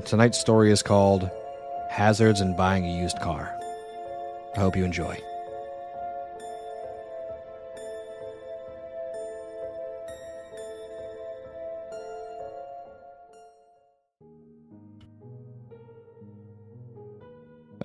tonight's story is called Hazards in Buying a Used Car. I hope you enjoy.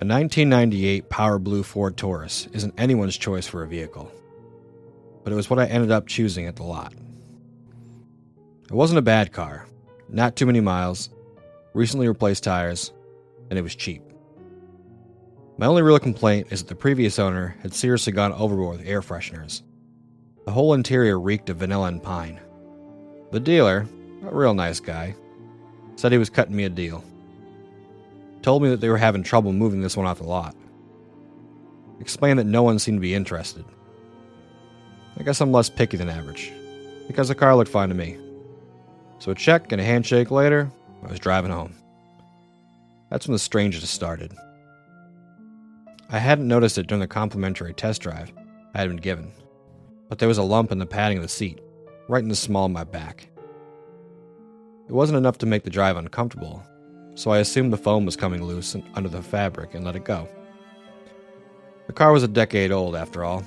A 1998 Power Blue Ford Taurus isn't anyone's choice for a vehicle, but it was what I ended up choosing at the lot. It wasn't a bad car, not too many miles, recently replaced tires, and it was cheap. My only real complaint is that the previous owner had seriously gone overboard with air fresheners. The whole interior reeked of vanilla and pine. The dealer, a real nice guy, said he was cutting me a deal. Told me that they were having trouble moving this one off the lot. Explained that no one seemed to be interested. I guess I'm less picky than average, because the car looked fine to me. So a check and a handshake later, I was driving home. That's when the strangest started. I hadn't noticed it during the complimentary test drive I had been given, but there was a lump in the padding of the seat, right in the small of my back. It wasn't enough to make the drive uncomfortable, so I assumed the foam was coming loose under the fabric and let it go. The car was a decade old, after all.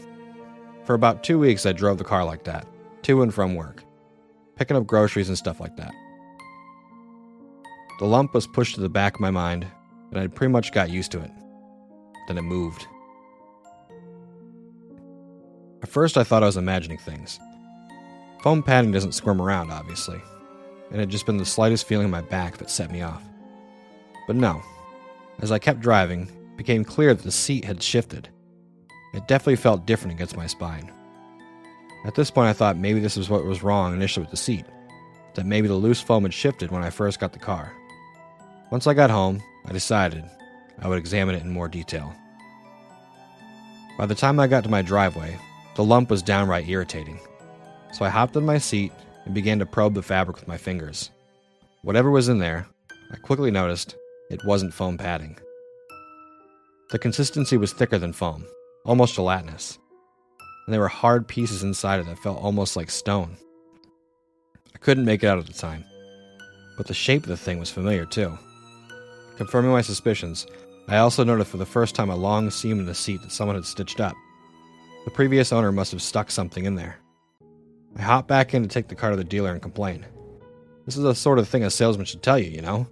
For about two weeks, I drove the car like that, to and from work, picking up groceries and stuff like that. The lump was pushed to the back of my mind, and I'd pretty much got used to it. Then it moved. At first, I thought I was imagining things. Foam padding doesn't squirm around, obviously, and it had just been the slightest feeling in my back that set me off. But no. As I kept driving, it became clear that the seat had shifted. It definitely felt different against my spine. At this point, I thought maybe this was what was wrong initially with the seat, that maybe the loose foam had shifted when I first got the car. Once I got home, I decided I would examine it in more detail. By the time I got to my driveway, the lump was downright irritating, so I hopped in my seat and began to probe the fabric with my fingers. Whatever was in there, I quickly noticed it wasn't foam padding. The consistency was thicker than foam, almost gelatinous, and there were hard pieces inside it that felt almost like stone. I couldn't make it out at the time, but the shape of the thing was familiar too. Confirming my suspicions, I also noted for the first time a long seam in the seat that someone had stitched up. The previous owner must have stuck something in there. I hopped back in to take the car to the dealer and complain. This is the sort of thing a salesman should tell you, you know?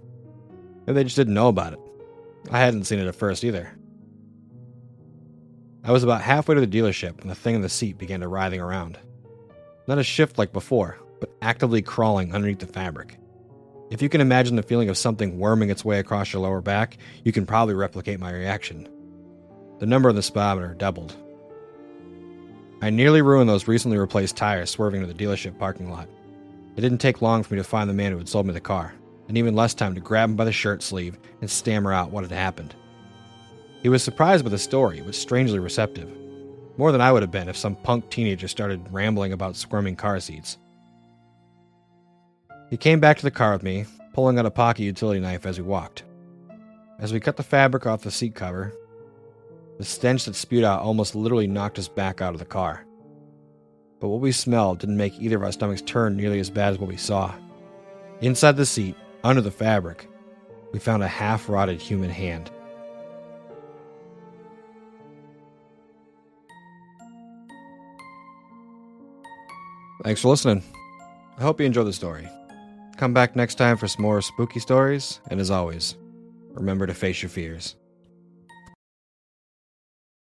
Maybe they just didn't know about it. I hadn't seen it at first either. I was about halfway to the dealership when the thing in the seat began to writhing around. Not a shift like before, but actively crawling underneath the fabric. If you can imagine the feeling of something worming its way across your lower back, you can probably replicate my reaction. The number on the speedometer doubled. I nearly ruined those recently replaced tires swerving to the dealership parking lot. It didn't take long for me to find the man who had sold me the car, and even less time to grab him by the shirt sleeve and stammer out what had happened. He was surprised by the story, but strangely receptive. More than I would have been if some punk teenager started rambling about squirming car seats. He came back to the car with me, pulling out a pocket utility knife as we walked. As we cut the fabric off the seat cover, the stench that spewed out almost literally knocked us back out of the car. But what we smelled didn't make either of our stomachs turn nearly as bad as what we saw. Inside the seat, under the fabric, we found a half rotted human hand. Thanks for listening. I hope you enjoyed the story. Come back next time for some more spooky stories, and as always, remember to face your fears.